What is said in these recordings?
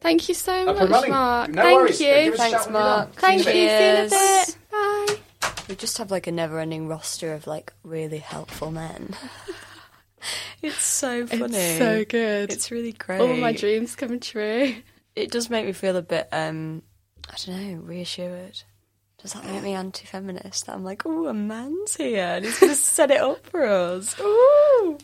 Thank you so Up and much, running. Mark. No Thank worries. you. Give us a Thanks, shout when you're Mark. done. Thank you. See you in a Cheers. bit. Bye. We just have like a never-ending roster of like really helpful men. it's so funny. It's so good. It's really great. All my dreams come true. It does make me feel a bit, um, I don't know, reassured. Does that make me anti-feminist? I'm like, oh, a man's here and he's going to set it up for us. Ooh.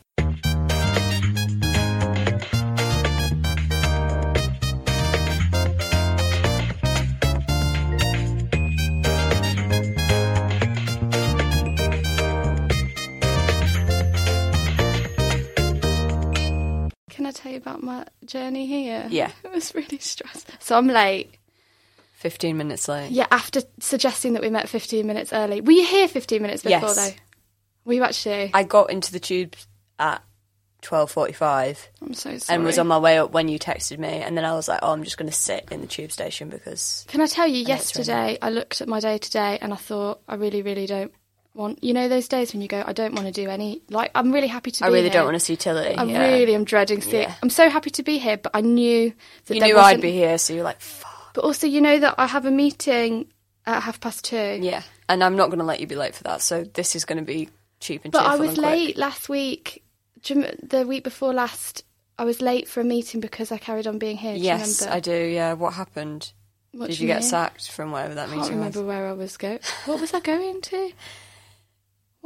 Journey here? Yeah. It was really stressful. So I'm late. 15 minutes late. Yeah, after suggesting that we met 15 minutes early. Were you here 15 minutes before, Yes. though? Were you actually? I got into the tube at 12.45 I'm so sorry. and was on my way up when you texted me and then I was like, oh, I'm just going to sit in the tube station because... Can I tell you, yesterday I looked at my day today and I thought, I really, really don't want. You know those days when you go, I don't want to do any. Like, I'm really happy to be here. I really here. don't want to see Tilly. I yeah. really am dreading seeing. Yeah. I'm so happy to be here, but I knew that You knew I'd be here, so you're like, fuck. But also, you know that I have a meeting at half past two. Yeah, and I'm not going to let you be late for that. So this is going to be cheap and But I was late last week. Do you rem- The week before last, I was late for a meeting because I carried on being here. Do Yes, I do. Yeah, what happened? What Did you get sacked from wherever that meeting was? I can't remember was? where I was going. What was I going to?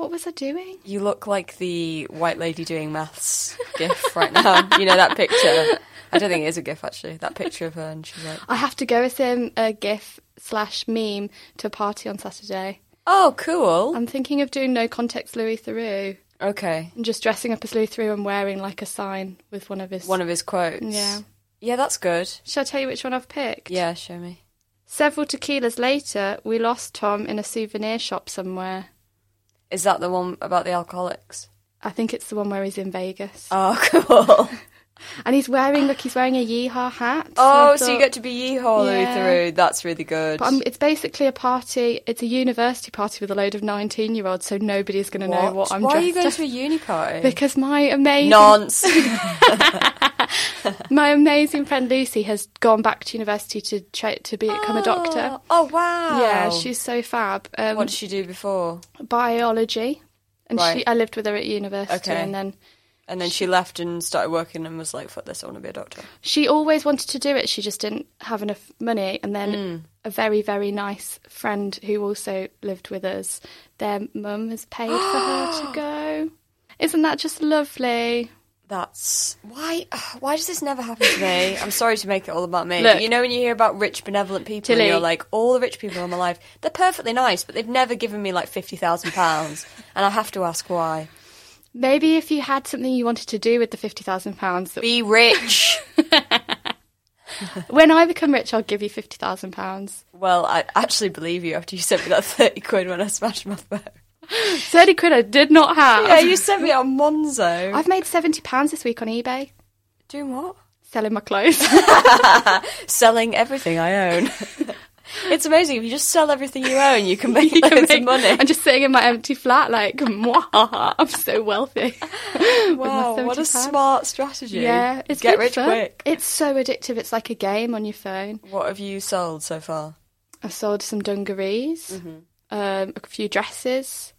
What was I doing? You look like the white lady doing maths gif right now. You know that picture? I don't think it is a gif actually. That picture of her and she's like, I have to go with him a GIF slash meme to a party on Saturday. "Oh, cool. I'm thinking of doing no context Louis Theroux okay." and just dressing up as Louis Theroux and wearing like a sign with one of his. One of his quotes. Yeah. Yeah, that's good. Shall I tell you which one I've picked? Yeah, show me. Several tequilas later, we lost Tom in a souvenir shop somewhere. Is that the one about the alcoholics? I think it's the one where he's in Vegas. Oh, cool. And he's wearing, look, he's wearing a yeehaw hat. Oh, I so you get to be yeehaw Louis Yeah. Theroux. That's really good. But um, it's basically a party. It's a university party with a load of nineteen-year-olds, so nobody's going to know what I'm Why dressed are you going as. to a uni party? Because my amazing, Nonce. my amazing friend Lucy has gone back to university to tra- to become a doctor. Oh wow! Yeah, she's so fab. Um, What did she do before? biology, and Right. she I lived with her at university, Okay. and then And then she left and started working and was like, "Fuck this! I want to be a doctor." she always wanted to do it. She just didn't have enough money, and then Mm. a very very nice friend who also lived with us, their mum has paid for her to go. Isn't that just lovely? That's why. Why does this never happen to me? I'm sorry to make it all about me. Look. you know when you hear about rich, benevolent people, Tilly. and you're like, all the rich people in my life, they're perfectly nice, but they've never given me like fifty thousand pounds, and I have to ask why. Maybe if you had something you wanted to do with the fifty thousand pounds, Be rich. when I become rich, I'll give you fifty thousand pounds. well, I actually believe you after you sent me that thirty quid when I smashed my phone. Thirty quid I did not have. Yeah, you sent me on Monzo. I've made seventy pounds this week on eBay Doing what? selling my clothes. selling everything I own. It's amazing if you just sell everything you own, you can make You can make- of money. I'm just sitting in my empty flat, like, Mwah, I'm so wealthy. wow, what a £70. smart strategy! Yeah, it's get rich fun. quick. It's so addictive. It's like a game on your phone. What have you sold so far? I sold some dungarees, Mm-hmm. um, a few dresses.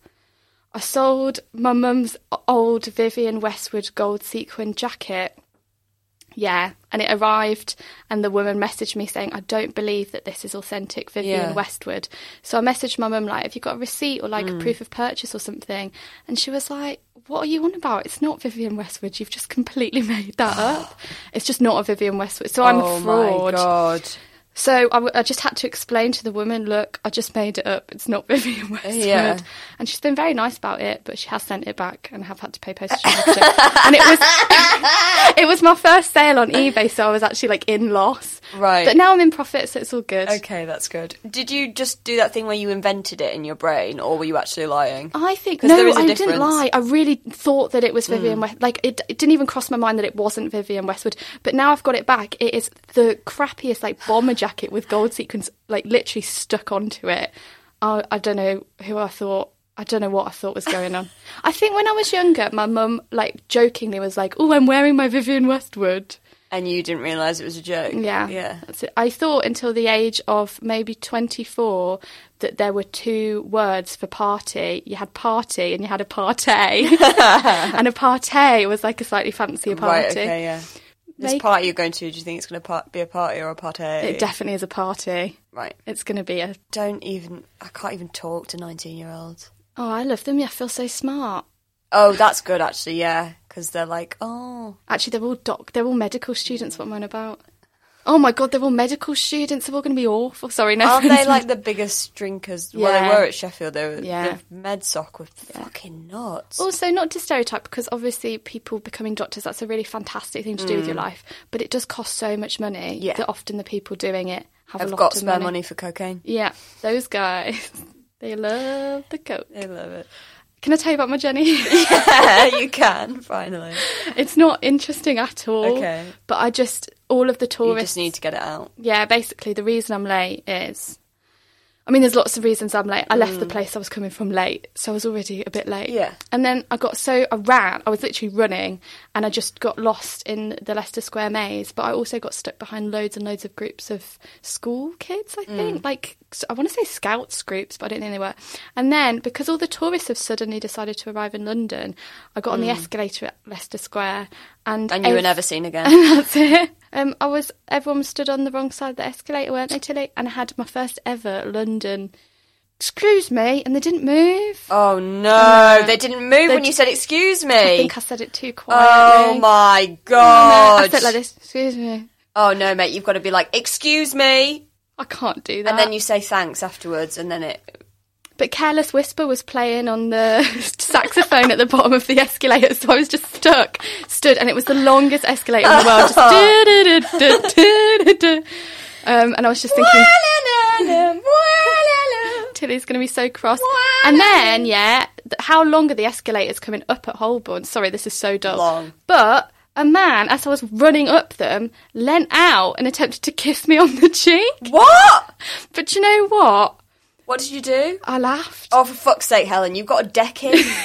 I sold my mum's old Vivienne Westwood gold sequin jacket. Yeah, and it arrived, and the woman messaged me saying, "I don't believe that this is authentic Vivienne Yeah. Westwood." So I messaged my mum like, "Have you got a receipt or like Mm. a proof of purchase or something?" And she was like, "What are you on about? It's not Vivienne Westwood. You've just completely made that up. It's just not a Vivienne Westwood. So I'm oh a fraud." my god! So I, w- I just had to explain to the woman, look, I just made it up. It's not Vivienne Westwood. Yeah. And she's been very nice about it, but she has sent it back and have had to pay postage. and it was it was my first sale on eBay, so I was actually like in loss. Right. But now I'm in profit, so it's all good. Okay, that's good. Did you just do that thing where you invented it in your brain, or were you actually lying? I think no, there is a I difference. didn't lie. I really thought that it was Vivienne hmm. West. Like it, it didn't even cross my mind that it wasn't Vivienne Westwood. But now I've got it back. It is the crappiest like bomber jacket with gold sequins like literally stuck onto it. I, I don't know who I thought. I don't know what I thought was going on. I think when I was younger, my mum like jokingly was like, "Oh, I'm wearing my Vivienne Westwood." And you didn't realise it was a joke. Yeah, yeah. I thought until the age of maybe 24 that there were two words for party. You had party and you had a partay. and a partay was like a slightly fancier party. Right. Okay. Yeah. This Make- party you're going to, do you think it's going to be a party or a party? It definitely is a party. right. It's going to be a. Don't even. I can't even talk to 19 year olds. Oh, I love them. Yeah, I feel so smart. Oh, that's good actually. Yeah, because they're like, oh, Actually, they're all doc. They're all medical students. What am I on about? Oh my god, they're all medical students. They're all going to be awful. Sorry, no. aren't they like the biggest drinkers? Well, they were at Sheffield. They were. Yeah. The med soc were fucking nuts. Also, not to stereotype, because obviously people becoming doctors, that's a really fantastic thing to do with your life. But it does cost so much money Mm. Yeah. that often the people doing it have a I've lot got of spare money. money for cocaine. Yeah, those guys. They love the coke. They love it. Can I tell you about my Jenny? yeah, you can finally. it's not interesting at all. Okay. But I just, all of the tourists. You just need to get it out. Yeah, basically, the reason I'm late is. I mean, there's lots of reasons I'm late. I left the place I was coming from late, so I was already a bit late. Mm. Yeah. And then I got so. I ran, I was literally running, and I just got lost in the Leicester Square maze. But I also got stuck behind loads and loads of groups of school kids, I Mm. think. Like, I want to say scouts groups, but I don't think they were. And then, because all the tourists have suddenly decided to arrive in London, I got on the escalator at Leicester Square. And, Mm. And you were never seen again. And that's it. Um, I was everyone was stood on the wrong side of the escalator, weren't they, Tilly? And I had my first ever London. Excuse me, and they didn't move. Oh no, they didn't move when you said excuse me. I think I said it too quietly. oh my No, god. I said like this. Excuse me. Oh no, mate, you've got to be like, excuse me. I can't do that. And then you say thanks afterwards, and then it. But Careless Whisper was playing on the saxophone at the bottom of the escalator, so I was just stuck, stood, and it was the longest escalator in the world. Just um, and I was just thinking, Tilly's going to be so cross. And then, yeah, how long are the escalators coming up at Holborn? Sorry, this is so dull. Long. But a man, as I was running up them, leant out and attempted to kiss me on the cheek. What? But you know what? What did you do? I laughed. Oh, for fuck's sake, Helen, you've got a decade.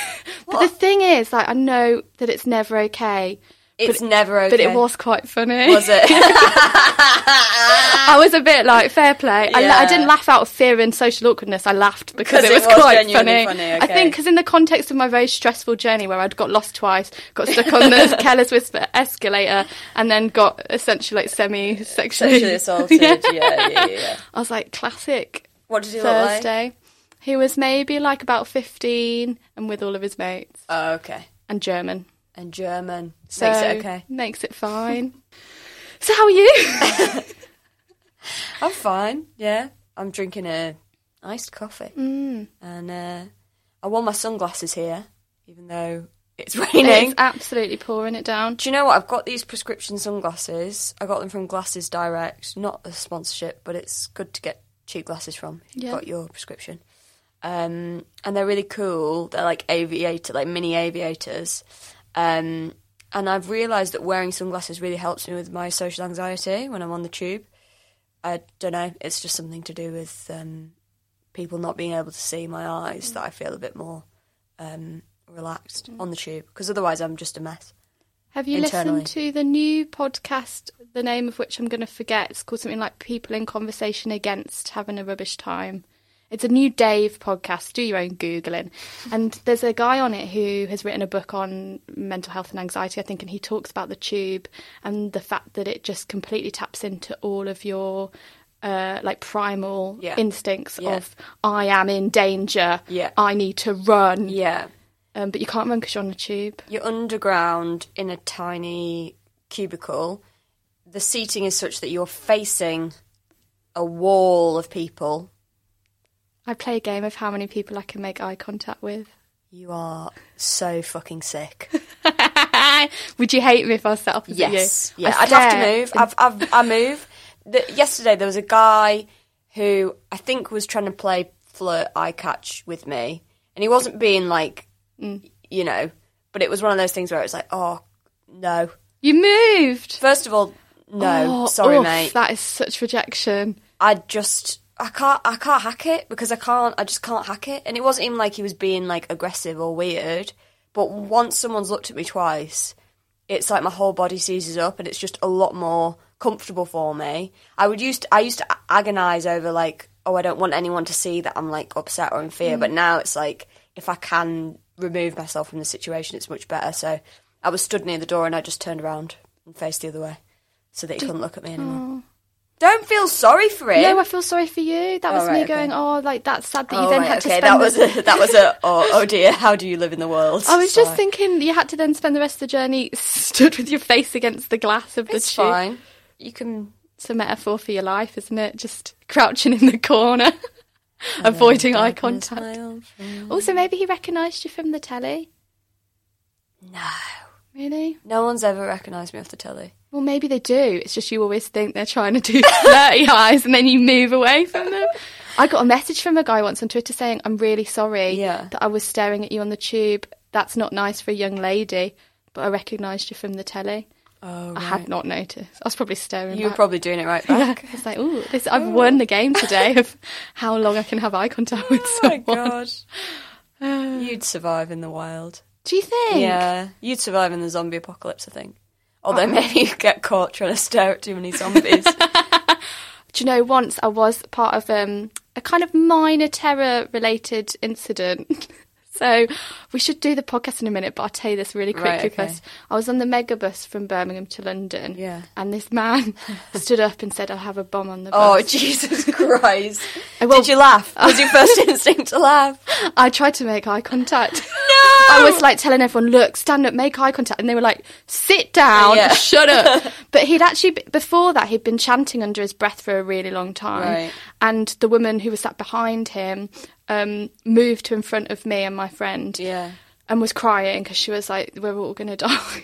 But the thing is, like, I know that it's never okay. It's never okay. But it was quite funny. Was it? I was a bit like fair play. I, Yeah. I didn't laugh out of fear and social awkwardness. I laughed because Because it it was, was quite genuinely funny. funny, I think because in the context of my very stressful journey, where I'd got lost twice, got stuck on the Careless Whisper escalator, and then got essentially like semi sexually Sexually assaulted. yeah. yeah, yeah, yeah. I was like, classic What did he look like? Thursday. He was maybe like about fifteen, and with all of his mates, Oh, okay. and German. And German. So Makes it okay. Makes it fine. so how are you? I'm fine. Yeah. I'm drinking a iced coffee. Mm. And uh, I wore my sunglasses here, even though it's raining. it's absolutely pouring it down. Do you know what? I've got these prescription sunglasses. I got them from Glasses Direct. Not a sponsorship, but it's good to get cheap glasses from if you've Yeah. got your prescription. Um, and they're really cool. They're like aviator, like mini aviators. Um, and I've realised that wearing sunglasses really helps me with my social anxiety when I'm on the tube. I don't know. It's just something to do with um, people not being able to see my eyes that I feel a bit more um, relaxed on the tube. Because otherwise, I'm just a mess. Have you internally. listened to the new podcast, the name of which I'm going to forget? It's called something like People in Conversation Against Having a Rubbish Time. It's a new Dave podcast. Do your own Googling. And there's a guy on it who has written a book on mental health and anxiety, I think, and he talks about the tube and the fact that it just completely taps into all of your. Uh, like primal Yeah. instincts Yeah. of I am in danger, Yeah. I need to run, Yeah. Um, but you can't run because you're on a tube. You're underground in a tiny cubicle. The seating is such that you're facing a wall of people. I play a game of how many people I can make eye contact with. You are so fucking sick. Would you hate me if I was set opposite Yes, you? yeah, I I'd have to move. I've, I've, I move. The, yesterday there was a guy who I think was trying to play flirt eye catch with me, and he wasn't being like, Mm. you know, but it was one of those things where it was like, oh no. You moved. First of all, no, Oh, sorry, oof, mate. That is such rejection. I just I can't I can't hack it because I can't I just can't hack it. And it wasn't even like he was being like aggressive or weird. But once someone's looked at me twice, it's like my whole body seizes up and it's just a lot more comfortable for me. I would used to, I used to agonize over like oh I don't want anyone to see that I'm like upset or in fear. But now it's like if I can remove myself from the situation, it's much better. So I was stood near the door and I just turned around and faced the other way so that he couldn't look at me anymore. Don't feel sorry for it. No, I feel sorry for you. That was Oh, me going, okay. oh, like that's sad that you Oh, then right, had to okay, spend. that was the- a, that was a oh, oh dear, how do you live in the world? I was just thinking you had to then spend the rest of the journey stood with your face against the glass of the it's tube. fine. You can It's a metaphor for your life, isn't it? Just crouching in the corner, avoiding eye contact. my old friend. Also, maybe he recognised you from the telly. No, Really? no one's ever recognised me off the telly. Well, maybe they do. It's just you always think they're trying to do flirty eyes and then you move away from them. I got a message from a guy once on Twitter saying, I'm really sorry Yeah. that I was staring at you on the tube. That's not nice for a young lady, but I recognised you from the telly. Oh, I had not noticed. I was probably staring You were probably doing it right back. It's like, ooh, this, I've won the game today of how long I can have eye contact with oh my someone. god, you'd survive in the wild. Do you think? Yeah, you'd survive in the zombie apocalypse, I think. Although maybe you'd get caught trying to stare at too many zombies. Do you know, once I was part of um, a kind of minor terror related incident. So we should do the podcast in a minute, but I'll tell you this really quickly Right, okay. first. I was on the megabus from Birmingham to London. Yeah. And this man stood up and said, I'll have a bomb on the oh, bus." oh. Jesus Christ! I will- Did you laugh? Was your first instinct to laugh? I tried to make eye contact. No! I was like telling everyone, look, stand up, make eye contact. And they were like, sit down, Yeah. shut up. but he'd actually, before that, he'd been chanting under his breath for a really long time. Right. And the woman who was sat behind him um, moved to in front of me and my friend Yeah. and was crying because she was like, we're all going to die.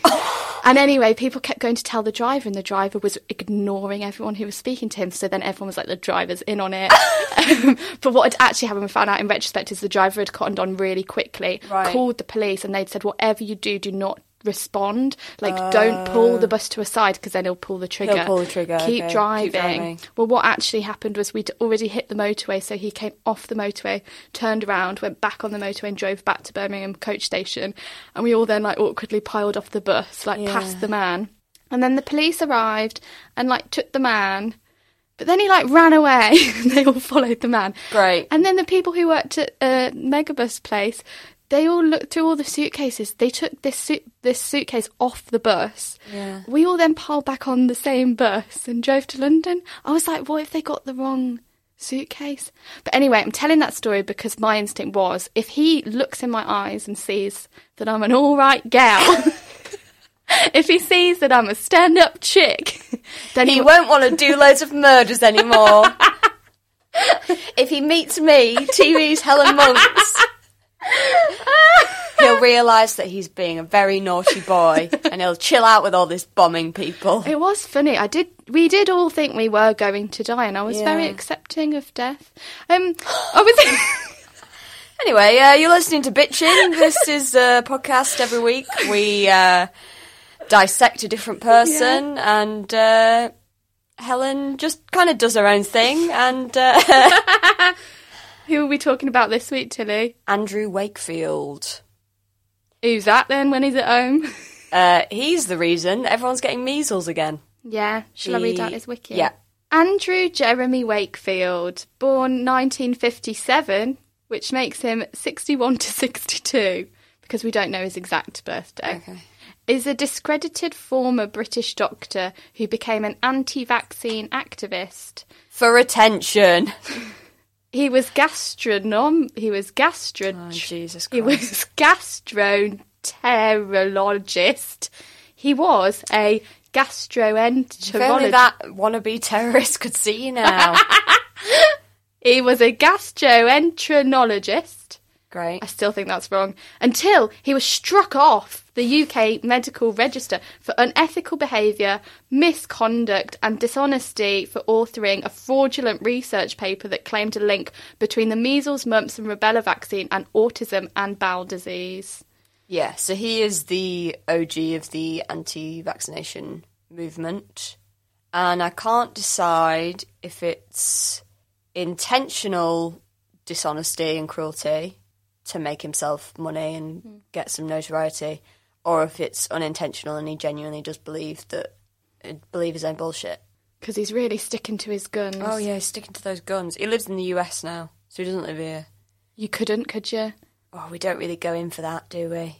And anyway, people kept going to tell the driver, and the driver was ignoring everyone who was speaking to him. So then everyone was like, the driver's in on it. Um, but what had actually happened, we found out in retrospect, is the driver had cottoned on really quickly, Right. called the police, and they'd said, whatever you do, do not respond. Like, don't pull the bus to a side because then he'll pull the trigger. pull the trigger, Keep, okay. driving. Keep driving. Well, what actually happened was we'd already hit the motorway, so he came off the motorway, turned around, went back on the motorway, and drove back to Birmingham coach station. And we all then like awkwardly piled off the bus, like past the man. And then the police arrived and like took the man. But then he like ran away and they all followed the man. Great. And then the people who worked at uh, Megabus place, they all looked through all the suitcases. They took this suit this suitcase off the bus. Yeah. We all then piled back on the same bus and drove to London. I was like, what if they got the wrong suitcase? But anyway, I'm telling that story because my instinct was if he looks in my eyes and sees that I'm an all right gal, if he sees that I'm a stand up chick, then He he, won't want to do loads of murders anymore. if he meets me, TV's Helen Monks, he'll realise that he's being a very naughty boy and he'll chill out with all this bombing people. It was funny. I did. We did all think we were going to die, and I was very accepting of death. Um, I was. Anyway, uh, you're listening to Bitchin'. This is a podcast every week. We uh, dissect a different person, and uh, Helen just kind of does her own thing. And uh, Who are we talking about this week, Tilly? Andrew Wakefield. Who's that then when he's at home? Uh, he's the reason everyone's getting measles again. Yeah. Shall I read out his wiki? Yeah. Andrew Jeremy Wakefield, born 1957, which makes him 61 to 62, because we don't know his exact birthday. Okay. Is a discredited former British doctor who became an anti vaccine activist. For attention. He was gastronom. He was gastro. Oh, Jesus Christ. he was gastroenterologist. He was a If only gastroenterologist. that wannabe terrorist could see you now. He was a gastroenterologist. Great. I still think that's wrong. Until he was struck off the UK medical register for unethical behaviour, misconduct, and dishonesty for authoring a fraudulent research paper that claimed a link between the measles, mumps, and rubella vaccine and autism and bowel disease. Yeah, so he is the OG of the anti vaccination movement. And I can't decide if it's intentional dishonesty and cruelty to make himself money and hmm. get some notoriety, or if it's unintentional and he genuinely does believe that uh, believe his own bullshit. Because he's really sticking to his guns. Oh yeah, he's sticking to those guns. He lives in the US now, so he doesn't live here. You couldn't, could you? Oh, we don't really go in for that, do we?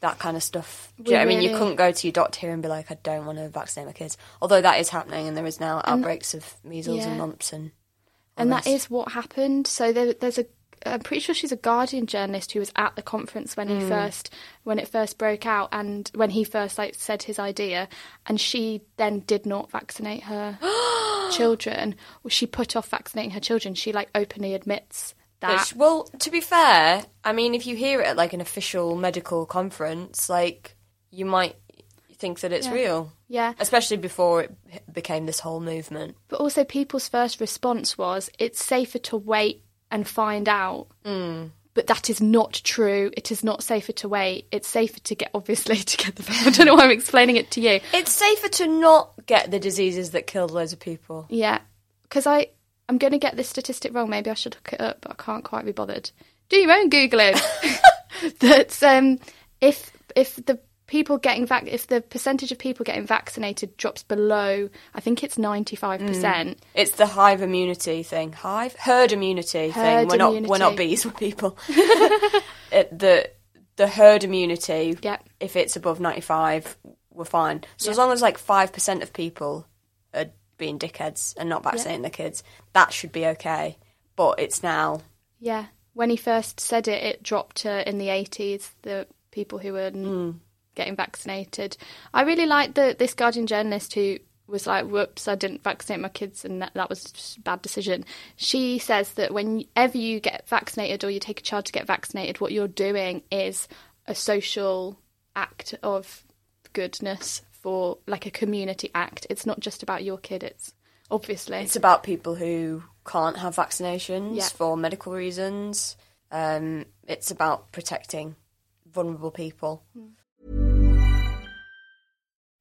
That kind of stuff. Do you know what I mean? You couldn't go to your doctor here and be like, I don't want to vaccinate my kids. Although that is happening, and there is now outbreaks of measles Yeah. and mumps and. and that is what happened. So there, there's a. I'm pretty sure she's a Guardian journalist who was at the conference when he hmm. first when it first broke out and when he first like said his idea, and she then did not vaccinate her children. She put off vaccinating her children. She like openly admits that. Which- well, to be fair, I mean, if you hear it at like an official medical conference, like you might think that it's Yeah. real, yeah, especially before it became this whole movement. but also people's first response was it's safer to wait and find out. But that is not true. It is not safer to wait. It's safer to get, obviously, to get the. I don't know why I'm explaining it to you. It's safer to not get the diseases that killed loads of people. Yeah, because I I'm going to get this statistic wrong. Maybe I should look it up, but I can't quite be bothered. Do your own googling. that um, if if the people getting vac- if the percentage of people getting vaccinated drops below, I think it's ninety five percent. Mm. It's the hive immunity thing. Hive herd immunity thing. We're not we're not bees, we're people. it, the the herd immunity. Yep. If it's above ninety five, we're fine. So as long as like five percent of people are being dickheads and not vaccinating their kids, that should be okay. But it's now. Yeah, when he first said it, it dropped to in the eighties. The people who were n- mm. Getting vaccinated. I really like the this Guardian journalist who was like, "Whoops, I didn't vaccinate my kids, and that, that was just a bad decision." She says that whenever you get vaccinated or you take a child to get vaccinated, what you're doing is a social act of goodness for like a community act. It's not just about your kid. It's obviously It's about people who can't have vaccinations Yeah. for medical reasons. Um, it's about protecting vulnerable people.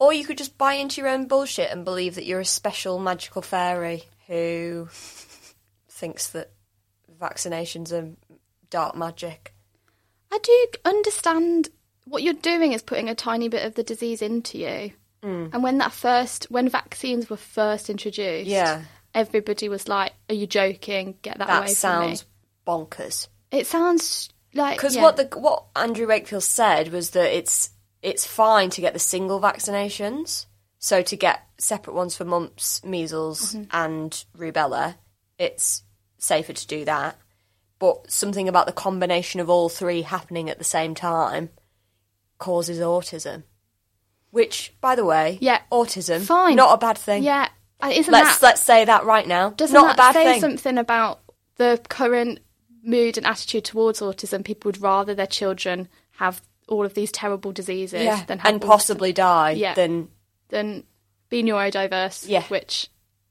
Or you could just buy into your own bullshit and believe that you're a special magical fairy who thinks that vaccinations are dark magic. I do understand what you're doing is putting a tiny bit of the disease into you. Mm. And when that first, when vaccines were first introduced, Yeah. everybody was like, "Are you joking? Get that, out of it. That away sounds from bonkers. It sounds like Because yeah. what the what Andrew Wakefield said was that it's it's fine to get the single vaccinations. So to get separate ones for mumps, measles, Mm-hmm. and rubella, it's safer to do that. But something about the combination of all three happening at the same time causes autism. Which, by the way, Yeah. autism, Fine. not a bad thing. yeah, uh, isn't let's that let's say that right now. doesn't not that a bad say thing. something about the current mood and attitude towards autism? People would rather their children have all of these terrible diseases yeah, than and possibly die Yeah. than than be neurodiverse, Yeah. which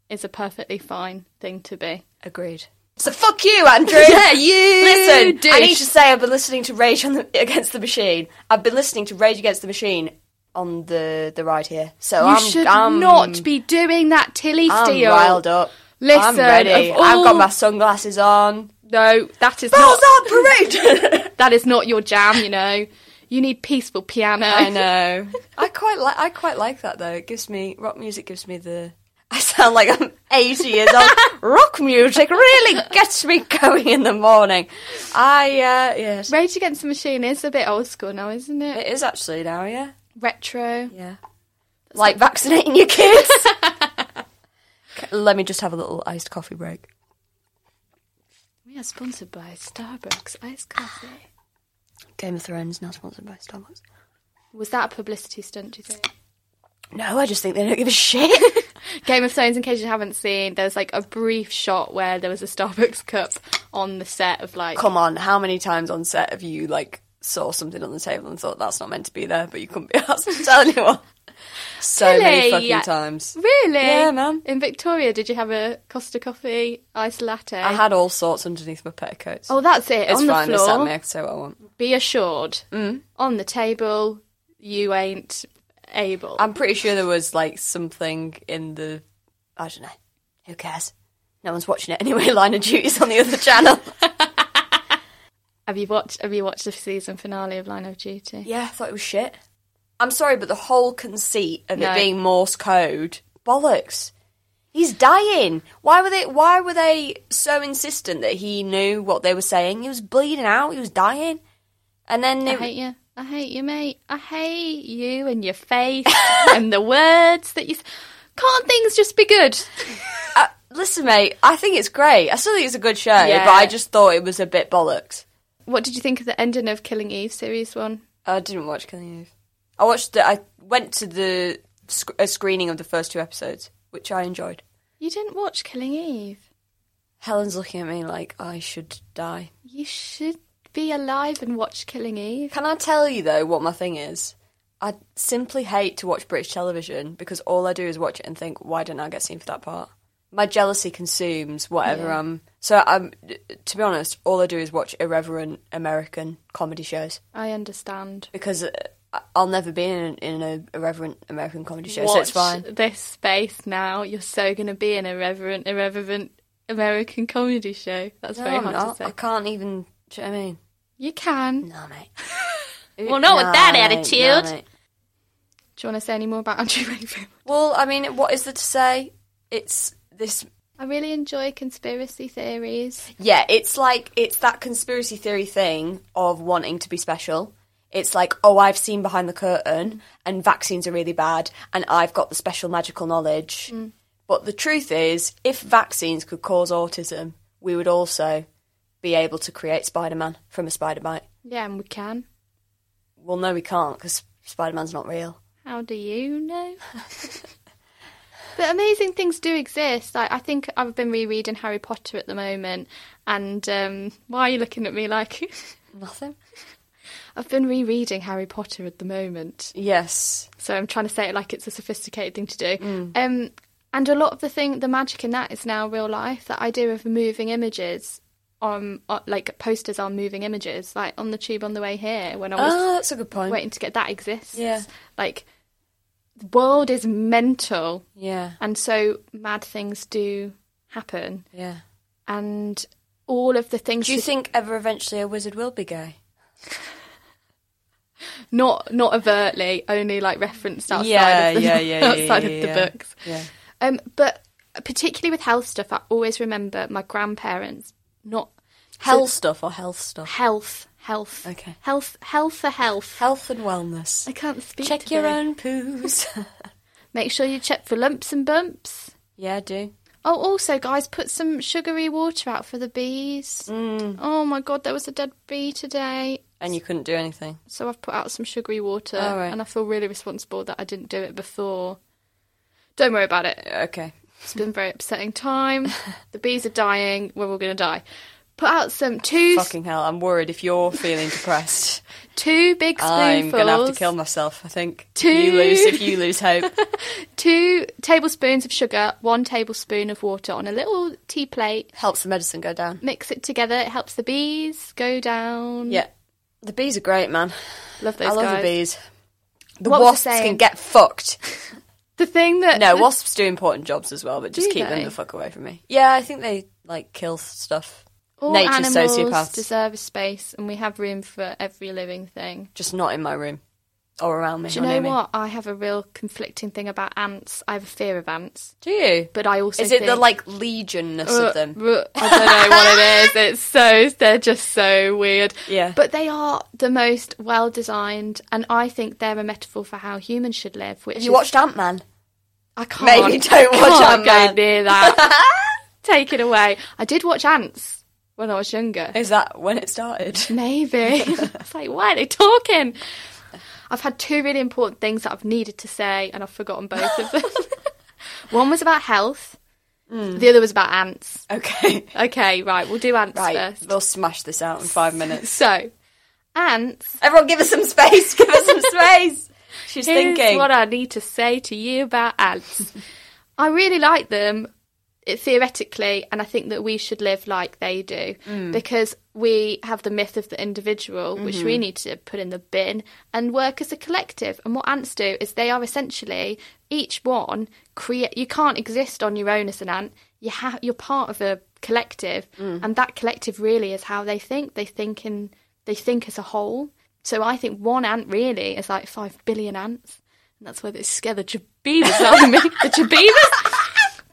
is a perfectly fine thing to be. Agreed. So fuck you, Andrew. Yeah, you Listen, douche. I need to say I've been listening to Rage on the, Against the Machine. I've been listening to Rage Against the Machine on the the ride here. So You I'm, should I'm, not be doing that, Tilly steal I'm Steele. riled up. Listen, I'm ready. of I've got my sunglasses on. No, that is Balls not on parade. that is not your jam. You know, You need peaceful piano. I know. I quite like. I quite like that though. It gives me rock music. Gives me the. I sound like I'm 80 years old. rock music really gets me going in the morning. I uh, yes, Rage Against the Machine is a bit old school now, isn't it? it is actually now. Yeah, Retro. yeah. Like vaccinating your kids. Let me just have a little iced coffee break. We are sponsored by Starbucks iced coffee. Game of Thrones now sponsored by Starbucks. Was that a publicity stunt? Do you think? No, I just think they don't give a shit. Game of Thrones, in case you haven't seen, there's like a brief shot where there was a Starbucks cup on the set of like. Come on, how many times on set have you like saw something on the table and thought that's not meant to be there, but you couldn't be asked to tell anyone? So many fucking Yeah. times. Really? Yeah, man. In Victoria, did you have a Costa Coffee iced latte? I had all sorts underneath my petticoats. Oh, that's it. it's on the fine. It's at floor. me. I can say what I want. Be assured, mm. on the table, you ain't able. I'm pretty sure there was like something in the. I don't know. Who cares? No one's watching it anyway. Line of Duty's on the other channel. have you watched? Have you watched the season finale of Line of Duty? yeah, I thought it was shit. I'm sorry, but the whole conceit of No. it being Morse code bollocks. He's dying. Why were they? Why were they so insistent that he knew what they were saying? He was bleeding out. He was dying, and then I hate you. I hate you, mate. I hate you and your face and the words that you. s- Can't things just be good? uh, listen, mate. I think it's great. I still think it's a good show, Yeah. but I just thought it was a bit bollocks. What did you think of the ending of Killing Eve series one? I didn't watch Killing Eve. I watched. The, I went to the sc- a screening of the first two episodes, which I enjoyed. You didn't watch Killing Eve. Helen's looking at me like I should die. You should be alive and watch Killing Eve. Can I tell you though what my thing is? I simply hate to watch British television because all I do is watch it and think, why didn't I get seen for that part? My jealousy consumes whatever Yeah. I'm. So I'm. To be honest, all I do is watch irreverent American comedy shows I understand. because uh, I'll never be in, in an irreverent American comedy show, so it's fine. this space now. You're so going to be an irreverent, irreverent American comedy show. That's No, very I'm hard not. to I can't even. Do you know what I mean? You can. No, mate. Well, not with that mate, attitude. mate. Do you want to say any more about Andrew Wakefield? Well, I mean, what is there to say? It's this. I really enjoy conspiracy theories. Yeah, it's like it's that conspiracy theory thing of wanting to be special. It's like, oh, I've seen behind the curtain, and vaccines are really bad, and I've got the special magical knowledge. But the truth is, if vaccines could cause autism, we would also be able to create Spider-Man from a spider bite. Yeah, and we can. Well, no, we can't because Spider-Man's not real. How do you know? but amazing things do exist. I, I think I've been rereading Harry Potter at the moment, and um, why are you looking at me like? Nothing. I've been rereading Harry Potter at the moment, Yes. so I'm trying to say it like it's a sophisticated thing to do. Mm. Um, and a lot of the thing, the magic in that is now real life. That idea of moving images, on, on like posters on moving images, like on the tube on the way here when I was Oh, that's a good point. waiting to get that exists. Yeah. Like the world is mental Yeah. and so mad things do happen Yeah. and all of the things Do you that- think ever eventually a wizard will be gay? not not overtly only like referenced outside Yeah, of the, yeah, yeah, outside of the books um but particularly with health stuff I always remember my grandparents not Health stuff or health stuff? health health Okay. health health for health Health and wellness. I can't speak Check your own poos. make sure you check for lumps and bumps yeah, do. Oh, also, guys, put some sugary water out for the bees. Mm. Oh my god, there was a dead bee today. And you couldn't do anything. So I've put out some sugary water, Oh, right. and I feel really responsible that I didn't do it before. Don't worry about it. Okay. It's been a very upsetting time. the bees are dying. We're all going to die. Put out some two Fucking hell, I'm worried if you're feeling depressed. two big spoonfuls. I'm gonna have to kill myself, I think. Two. You lose if you lose hope. Two tablespoons of sugar, one tablespoon of water on a little tea plate. Helps the medicine go down. Mix it together. It helps the bees go down. Yeah. The bees are great, man. love those I love guys. the bees. The What was I wasps saying? can get fucked. The thing that No, wasps do important jobs as well, but just Do keep them they? the fuck away from me. Yeah, I think they like kill stuff. All Nature's animals sociopaths. deserve a space, and we have room for every living thing. Just not in my room or around me. Do you know me. what? I have a real conflicting thing about ants. I have a fear of ants, Do you? but I also Is it the like legionness Uh, of them? uh, I don't know what it is. It's so they're just so weird. Yeah. But they are the most well designed, and I think they're a metaphor for how humans should live. Which Have you is- watched Ant Man? I can't. Maybe don't watch can't go Ant-Man. near that. Take it away. I did watch Antz when I was younger. Is that when it started? Maybe. it's like, why are they talking? I've had two really important things that I've needed to say, and I've forgotten both of them. One was about health. Hmm. The other was about ants. Okay. Okay, right. We'll do ants Right. first. We'll smash this out in five minutes. So, ants. Everyone, give us some space. Give us some space. She's Here's thinking. what I need to say to you about ants. I really like them theoretically, and I think that we should live like they do Mm. because we have the myth of the individual, which Mm-hmm. we need to put in the bin and work as a collective. And what ants do is they are essentially each one create. You can't exist on your own as an ant. You have you're part of a collective, Mm. and that collective really is how they think. They think in they think as a whole. So I think one ant really is like five billion ants. And that's why they scare the jabebas out of me. The jabebas.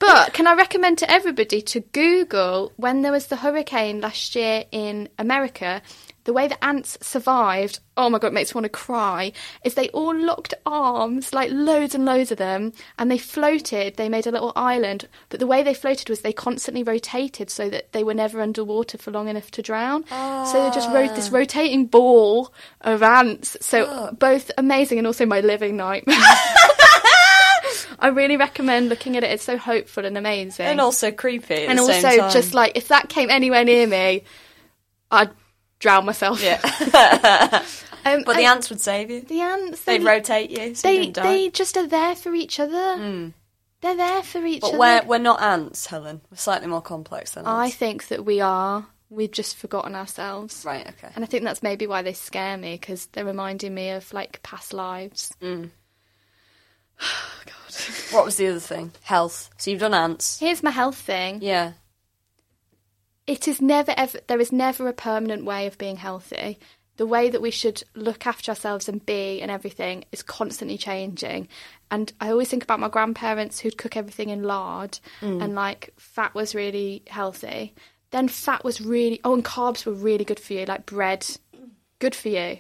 But can I recommend to everybody to Google when there was the hurricane last year in America, the way the ants survived, oh my god, it makes me want to cry, is they all locked arms, like loads and loads of them, and they floated. They made a little island, but the way they floated was they constantly rotated so that they were never underwater for long enough to drown. So they just wrote this ah. rotating ball of ants. So oh. both amazing and also my living nightmare. I really recommend looking at it. It's so hopeful and amazing. and also creepy. And also, just like if that came anywhere near me, I'd drown myself. Yeah. Um, but the ants would save you. the ants, They'd they, rotate you. So you they, didn't die. Hmm. they just are there for each other. They're there for each But other. we're we're not ants, Helen. We're slightly more complex than us. I ants. think that we are. We've just forgotten ourselves. Right. Okay. And I think that's maybe why they scare me because they're reminding me of like past lives. What was the other thing? Health. So you've done ants. Here's my health thing. Yeah. it is never ever there is never a permanent way of being healthy the way that we should look after ourselves and be and everything is constantly changing and i always think about my grandparents who'd cook everything in lard mm. and like fat was really healthy then fat was really oh and carbs were really good for you like bread good for you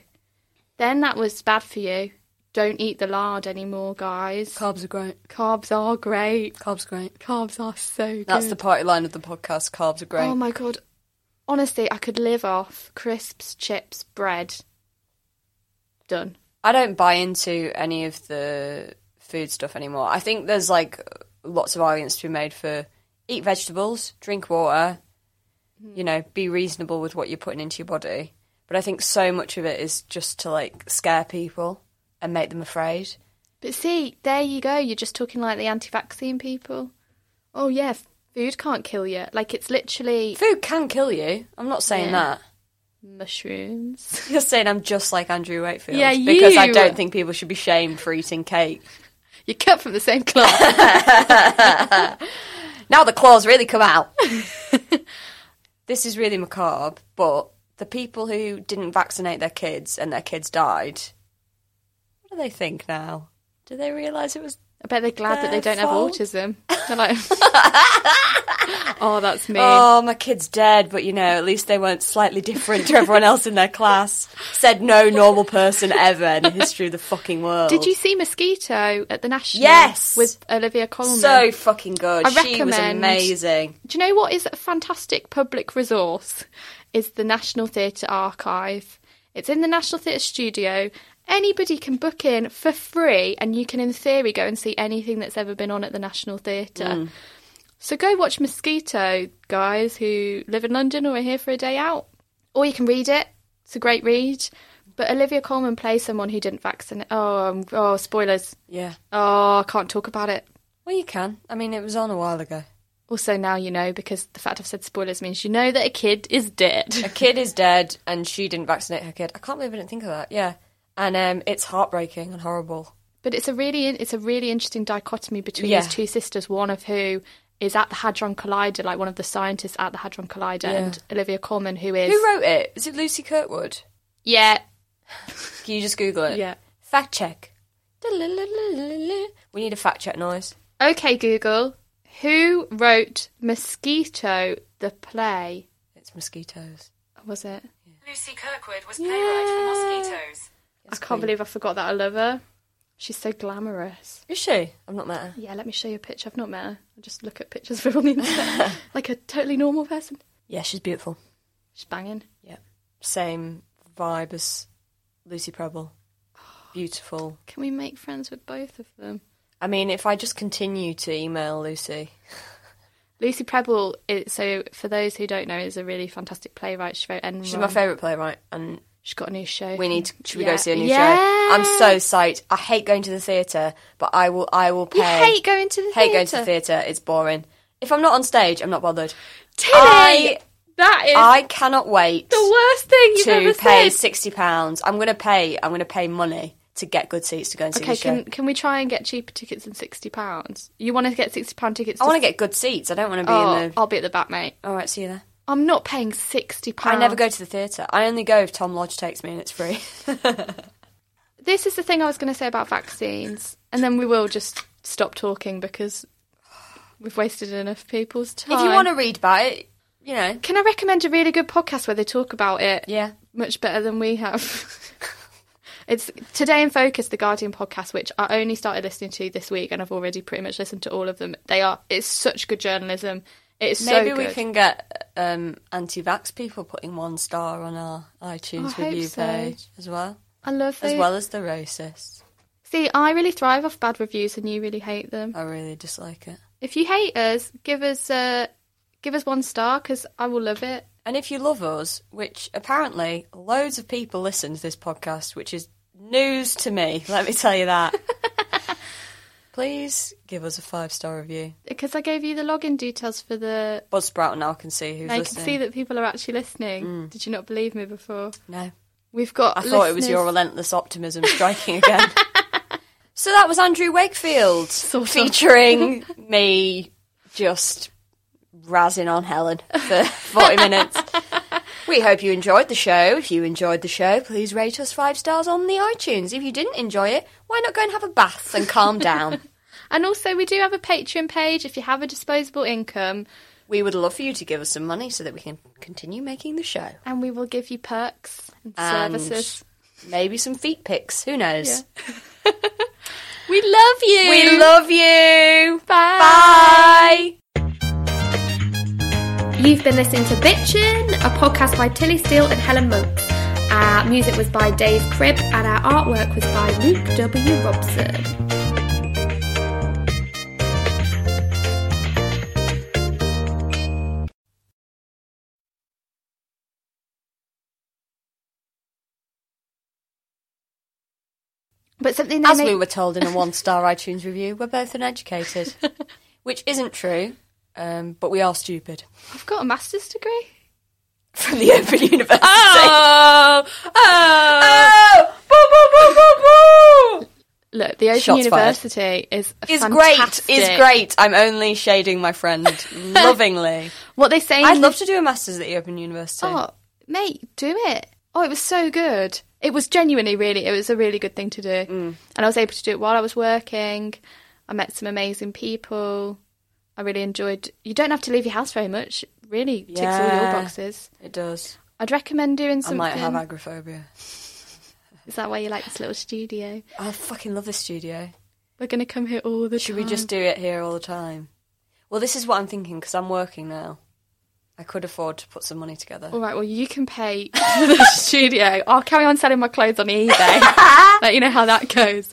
then that was bad for you don't eat the lard anymore guys Carbs are great. carbs are great Carbs are great. carbs are so good That's the party line of the podcast. Carbs are great. Oh my god. Honestly, I could live off crisps, chips, bread. Done. I don't buy into any of the food stuff anymore. I think there's like lots of arguments to be made for eat vegetables, drink water, you know, be reasonable with what you're putting into your body. But I think so much of it is just to like scare people and make them afraid. But see, there you go. You're just talking like the anti vaccine people. Oh, yeah, food can't kill you. Like, it's literally Food can kill you. I'm not saying Yeah. that. mushrooms. You're saying I'm just like Andrew Wakefield. Yeah, you. Because I don't think people should be shamed for eating cake. You're cut from the same cloth. Now the claws really come out. this is really macabre, but the people who didn't vaccinate their kids and their kids died, do they think now? Do they realise it was. I bet they're glad that they don't have autism. They're like, oh, that's me. Oh, my kid's dead, but you know, at least they weren't slightly different to everyone else in their class. Said no normal person ever in the history of the fucking world. Did you see Mosquito at the National? Yes. With Olivia Colman. So fucking good. I she was amazing. Do you know what is a fantastic public resource? Is the National Theatre Archive. It's in the National Theatre studio. Anybody can book in for free, and you can, in theory, go and see anything that's ever been on at the National Theatre. So go watch Mosquito, guys who live in London or are here for a day out. Or you can read it. It's a great read. But Olivia Colman plays someone who didn't vaccinate. Oh, um, oh, spoilers. Yeah. Oh, I can't talk about it. Well, you can. I mean, it was on a while ago. Also, now you know because the fact I've said spoilers means you know that a kid is dead. a kid is dead and she didn't vaccinate her kid. I can't believe I didn't think of that. Yeah, and um, it's heartbreaking and horrible. But it's a really it's a really interesting dichotomy between Yeah. these two sisters. One of who is at the Hadron Collider, like one of the scientists at the Hadron Collider, Yeah. and Olivia Colman, who is Who wrote it? Is it Lucy Kirkwood? yeah, Can you just Google it? yeah. Fact check. We need a fact check noise. Okay, Google, who wrote Mosquito the play? It's mosquitoes. Was it? Lucy Kirkwood was playwright for Mosquitoes. I can't believe I forgot that I love her. She's so glamorous. Is she? I've not met her. Yeah, let me show you a picture. I've not met her. I just look at pictures of her on the internet like a totally normal person. Yeah, she's beautiful. She's banging. Yeah. Same vibe as Lucy Prebble. Beautiful. Can we make friends with both of them? I mean, if I just continue to email Lucy, Lucy Prebble, is, so for those who don't know, is a really fantastic playwright. She wrote Enron. she's my favourite playwright, and She's got a new show. we need. To, should we Yeah. go see a new Yeah. show? I'm so psyched. I hate going to the theatre, but I will. I will pay. You hate going to the hate going to the theatre? theatre. It's boring. If I'm not on stage, I'm not bothered. Tilly! I- that is I cannot wait the worst thing you've to ever pay said. sixty pounds. I'm going to pay. I'm going to pay money to get good seats to go and see Okay, the show. can can we try and get cheaper tickets than sixty pounds? You want to get sixty pound tickets? I want to get good seats. I don't want to be Oh, in the. I'll be at the back, mate. All right, see you there. I'm not paying sixty pounds. I never go to the theatre. I only go if Tom Lodge takes me and it's free. This is the thing I was going to say about vaccines, and then we will just stop talking because we've wasted enough people's time. if you want to read about it, you know. can I recommend a really good podcast where they talk about it? Yeah. much better than we have. it's Today in Focus, the Guardian podcast, which I only started listening to this week, and I've already pretty much listened to all of them. They are it's such good journalism. It's Maybe so we can get um, anti-vax people putting one star on our iTunes I hope review so. page as well, I love that as well as the racists. See, I really thrive off bad reviews, and you really hate them. I really dislike it. If you hate us, give us uh, give us one star because I will love it. And if you love us, which apparently loads of people listen to this podcast, which is news to me, let me tell you that. Please give us a five star review. Because I gave you the login details for the. Buzzsprout now I can see who's I can listening. see that people are actually listening. Mm. Did you not believe me before? No. We've got. I thought it was your relentless optimism striking again. so that was Andrew Wakefield Sort featuring me just razzing on Helen for 40 minutes. We hope you enjoyed the show. If you enjoyed the show, please rate us five stars on the iTunes. If you didn't enjoy it, why not go and have a bath and calm down? And also, we do have a Patreon page. If you have a disposable income, we would love for you to give us some money so that we can continue making the show. and we will give you perks and, And services. maybe some feet pics. Who knows? We love you. We love you. Bye. Bye. You've been listening to Bitchin', a podcast by Tilly Steele and Helen Monks. Our music was by Dave Cribb, and our artwork was by Luke W. Robson. But something they As make- we were told in a one star iTunes review, we're both uneducated. Which isn't true, um, but we are stupid. I've got a master's degree. From the Open University. Oh, Oh! Boo, boo, boo, boo, boo! Look, the Open Shots fired. University is Is great, is great. I'm only shading my friend lovingly. What they say? I'd love to do a master's at the Open University. Oh, mate, do it. Oh, it was so good. It was genuinely really, it was a really good thing to do. Mm. And I was able to do it while I was working. I met some amazing people. I really enjoyed. You don't have to leave your house very much. It really ticks all your boxes. It does. I'd recommend doing something. I might have agoraphobia. Is that why you like this little studio? I fucking love this studio. We're going to come here all the Should time. we just do it here all the time? Well, this is what I'm thinking because I'm working now. I could afford to put some money together. All right, well, you can pay for the studio. I'll carry on selling my clothes on eBay. Let you know how that goes.